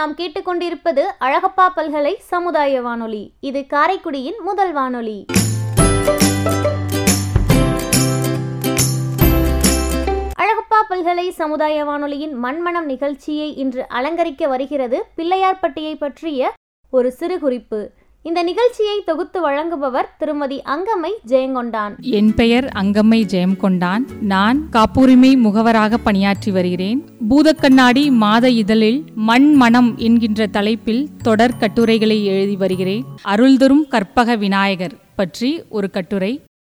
நாம் கேட்டுக்கொண்டிருப்பது அழகப்பா பல்கலை சமுதாய வானொலி. இது காரைக்குடியின் முதல் வானொலி. அழகப்பா பல்கலை சமுதாய வானொலியின் மண்மணம் நிகழ்ச்சியை இன்று அலங்கரிக்க வருகிறது பிள்ளையார்பட்டியை பற்றிய ஒரு சிறு குறிப்பு. இந்த நிகழ்ச்சியை தொகுத்து வழங்குபவர் திருமதி அங்கம்மை ஜெயங்கொண்டான். என் பெயர் அங்கம்மை ஜெயங்கொண்டான். நான் காப்புரிமை முகவராக பணியாற்றி வருகிறேன். பூதக்கண்ணாடி மாத இதழில் மண் மனம் என்கின்ற தலைப்பில் தொடர் கட்டுரைகளை எழுதி வருகிறேன். அருள்தரும் கற்பக விநாயகர் பற்றி ஒரு கட்டுரை.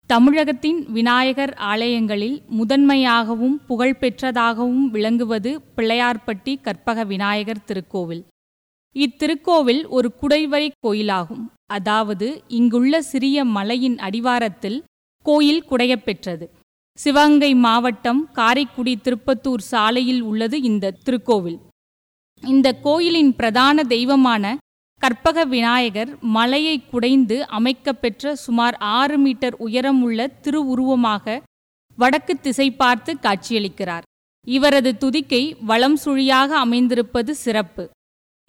தமிழகத்தின் விநாயகர் ஆலயங்களில் முதன்மையாகவும் புகழ்பெற்றதாகவும் விளங்குவது பிள்ளையார்பட்டி கற்பக விநாயகர் திருக்கோவில். இத்திருக்கோவில் ஒரு குடைவரை கோயிலாகும். அதாவது இங்குள்ள சிறிய மலையின் அடிவாரத்தில் கோயில் குடையப்பெற்றது. சிவகங்கை மாவட்டம் காரைக்குடி திருப்பத்தூர் சாலையில் உள்ளது இந்த திருக்கோவில். இந்த கோயிலின் பிரதான தெய்வமான கற்பக விநாயகர் மலையை குடைந்து அமைக்கப்பெற்ற சுமார் ஆறு மீட்டர் உயரம் உள்ள திருவுருவமாக வடக்கு திசை பார்த்து காட்சியளிக்கிறார். இவரது துதிக்கை வளம் சுழியாக அமைந்திருப்பது சிறப்பு.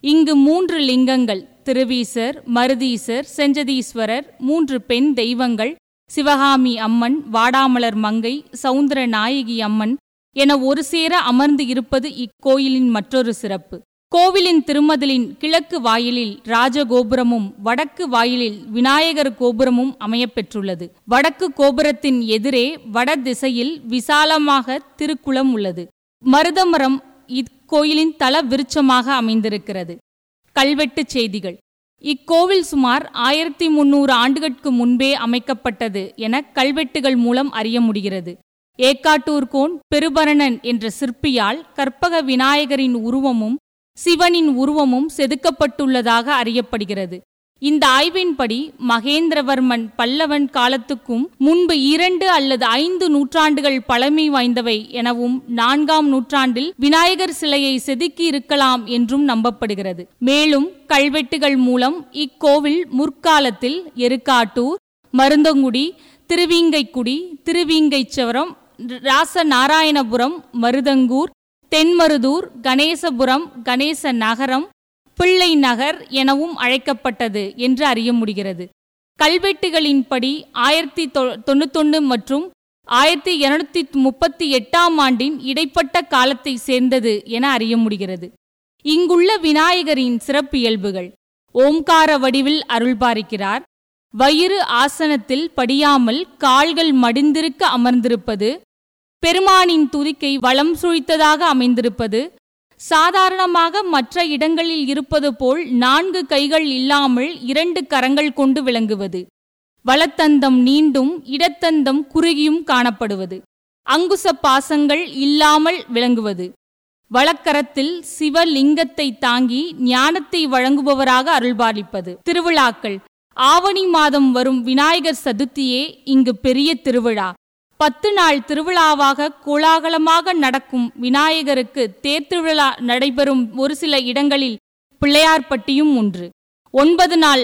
இங்கு மூன்று லிங்கங்கள் திருவீசர் மருதீசர் செஞ்சதீஸ்வரர் மூன்று பெண் தெய்வங்கள் சிவகாமி அம்மன் வாடாமலர் மங்கை சவுந்தர நாயகி அம்மன் என ஒரு சேர அமர்ந்து இருப்பது இக்கோயிலின் மற்றொரு சிறப்பு. கோவிலின் திருமதிலின் கிழக்கு வாயிலில் ராஜகோபுரமும் வடக்கு வாயிலில் விநாயகர் கோபுரமும் அமையப்பெற்றுள்ளது. வடக்கு கோபுரத்தின் எதிரே வட திசையில் விசாலமாக திருக்குளம் உள்ளது. மருதமரம் இக்கோயிலின் தல விருட்சமாக அமைந்திருக்கிறது. கல்வெட்டுச் செய்திகள். இக்கோவில் சுமார் ஆயிரத்தி முன்னூறு ஆண்டுகளுக்கு முன்பே அமைக்கப்பட்டது என கல்வெட்டுகள் மூலம் அறிய முடிகிறது. ஏக்காட்டூர்கோன் பெருபரணன் என்ற சிற்பியால் கற்பக விநாயகரின் உருவமும் சிவனின் உருவமும் செதுக்கப்பட்டுள்ளதாக அறியப்படுகிறது. இந்த ஆய்வின்படி மகேந்திரவர்மன் பல்லவன் காலத்துக்கும் முன்பு இரண்டு அல்லது ஐந்து நூற்றாண்டுகள் பழமை வாய்ந்தவை எனவும் நான்காம் நூற்றாண்டில் விநாயகர் சிலையை செதுக்கி இருக்கலாம் என்றும் நம்பப்படுகிறது. மேலும் கல்வெட்டுகள் மூலம் இக்கோவில் முற்காலத்தில் எருக்காட்டூர் மருந்தங்குடி திருவீங்கைக்குடி திருவீங்கைச்சவரம் ராசநாராயணபுரம் மருதங்கூர் தென்மருதூர் கணேசபுரம் கணேச நகரம் பிள்ளை நகர் எனவும் அழைக்கப்பட்டது என்று அறிய முடிகிறது. கல்வெட்டுகளின்படி ஆயிரத்தி தொண்ணூத்தொன்னு மற்றும் ஆயிரத்தி இருநூத்தி முப்பத்தி எட்டாம் ஆண்டின் இடைப்பட்ட காலத்தை சேர்ந்தது என அறிய முடிகிறது. இங்குள்ள விநாயகரின் சிறப்பியல்புகள். ஓம்கார வடிவில் அருள்பாரிக்கிறார். வயிறு ஆசனத்தில் படியாமல் கால்கள் மடிந்திருக்க அமர்ந்திருப்பது. பெருமானின் துதிக்கை வளம் சுழித்ததாக அமைந்திருப்பது. சாதாரணமாக மற்ற இடங்களில் இருப்பது போல் நான்கு கைகள் இல்லாமல் இரண்டு கரங்கள் கொண்டு விளங்குவது. வலத்தந்தம் நீண்டும் இடத்தந்தம் குறுகியும் காணப்படுவது. அங்குச பாசங்கள் இல்லாமல் விளங்குவது. வழக்கரத்தில் சிவலிங்கத்தை தாங்கி ஞானத்தை வழங்குபவராக அருள்பாலிப்பது. திருவிழாக்கள். ஆவணி மாதம் வரும் விநாயகர் சதுர்த்தியே இங்கு பெரிய திருவிழா. பத்து நாள் திருவிழாவாக கோலாகலமாக நடக்கும் விநாயகருக்கு தேர்திருவிழா நடைபெறும் ஒரு சில இடங்களில் பிள்ளையார்பட்டியும் ஒன்று. ஒன்பது நாள்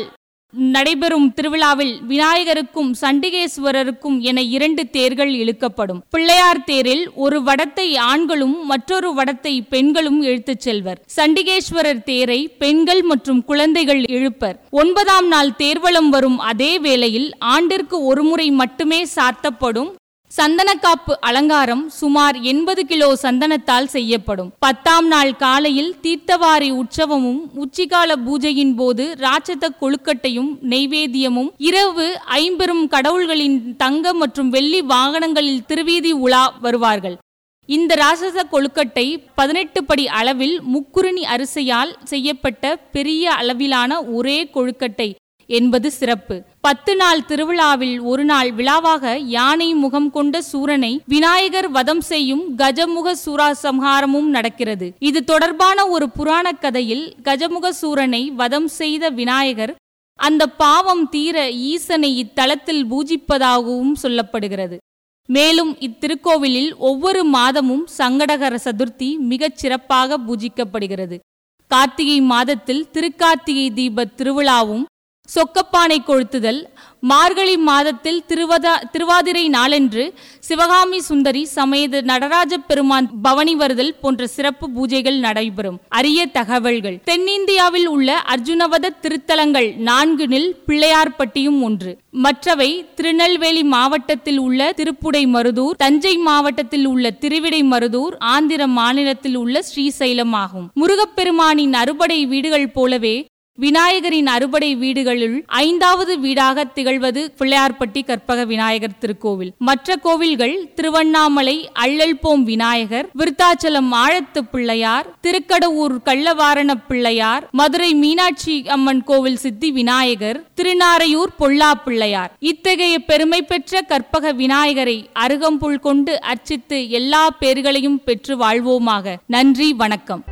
நடைபெறும் திருவிழாவில் விநாயகருக்கும் சண்டிகேஸ்வரருக்கும் என இரண்டு தேர்கள் இழுக்கப்படும். பிள்ளையார் தேரில் ஒரு வடத்தை ஆண்களும் மற்றொரு வடத்தை பெண்களும் இழுத்துச் செல்வர். சண்டிகேஸ்வரர் தேரை பெண்கள் மற்றும் குழந்தைகள் இழுப்பர். ஒன்பதாம் நாள் தேர்வலம் வரும் அதே வேளையில் ஆண்டிற்கு ஒருமுறை மட்டுமே சாத்தப்படும் சந்தனக்காப்பு அலங்காரம் சுமார் எண்பது கிலோ சந்தனத்தால் செய்யப்படும். பத்தாம் நாள் காலையில் தீர்த்தவாரி உற்சவமும் உச்சிகால பூஜையின் போது ராட்சத கொழுக்கட்டையும் நெய்வேத்தியமும் இரவு ஐம்பெரும் கடவுள்களின் தங்க மற்றும் வெள்ளி வாகனங்களில் திருவீதி உலா வருவார்கள். இந்த ராட்சச கொழுக்கட்டை பதினெட்டு படி அளவில் முக்குருணி அரிசையால் செய்யப்பட்ட பெரிய அளவிலான ஒரே கொழுக்கட்டை. என்பது சிறப்பு. பத்து நாள் திருவிழாவில் ஒரு நாள் விழாவாக யானை முகம் கொண்ட சூரனை விநாயகர் வதம் செய்யும் கஜமுக சூராசம்ஹாரமும் நடக்கிறது. இது தொடர்பான ஒரு புராண கதையில் கஜமுக சூரனை வதம் செய்த விநாயகர் அந்த பாவம் தீர ஈசனை இத்தலத்தில் பூஜிப்பதாகவும் சொல்லப்படுகிறது. மேலும் இத்திருக்கோவிலில் ஒவ்வொரு மாதமும் சங்கடகர சதுர்த்தி மிகச் சிறப்பாக பூஜிக்கப்படுகிறது. கார்த்திகை மாதத்தில் திருக்கார்த்திகை தீப திருவிழாவும் சொக்கப்பானை கொளுத்துதல் மார்கழி மாதத்தில் திருவதா திருவாதிரை நாளன்று சிவகாமி சுந்தரி சமேத நடராஜ பெருமான் பவனி வருதல் போன்ற சிறப்பு பூஜைகள் நடைபெறும். அரிய தகவல்கள். தென்னிந்தியாவில் உள்ள அர்ஜுனவத திருத்தலங்கள் நான்கினில் பிள்ளையார்பட்டியும் ஒன்று. மற்றவை திருநெல்வேலி மாவட்டத்தில் உள்ள திருப்புடை மருதூர் தஞ்சை மாவட்டத்தில் உள்ள திருவிடை மருதூர் ஆந்திர மாநிலத்தில் உள்ள ஸ்ரீசைலம் ஆகும். முருகப்பெருமானின் அறுபடை வீடுகள் போலவே விநாயகரின் அறுபடை வீடுகளுள் ஐந்தாவது வீடாக திகழ்வது பிள்ளையார்பட்டி கற்பக விநாயகர் திருக்கோவில். மற்ற கோவில்கள் திருவண்ணாமலை அள்ளல்போம் விநாயகர் விருத்தாச்சலம் ஆழத்து பிள்ளையார் திருக்கடவூர் கள்ளவாரண பிள்ளையார் மதுரை மீனாட்சி அம்மன் கோவில் சித்தி விநாயகர் திருநாரையூர் பொல்லா பிள்ளையார். இத்தகைய பெருமை பெற்ற கற்பக விநாயகரை அருகம்புல் கொண்டு அர்ச்சித்து எல்லா பேர்களையும் பெற்று வாழ்வோமாக. நன்றி வணக்கம்.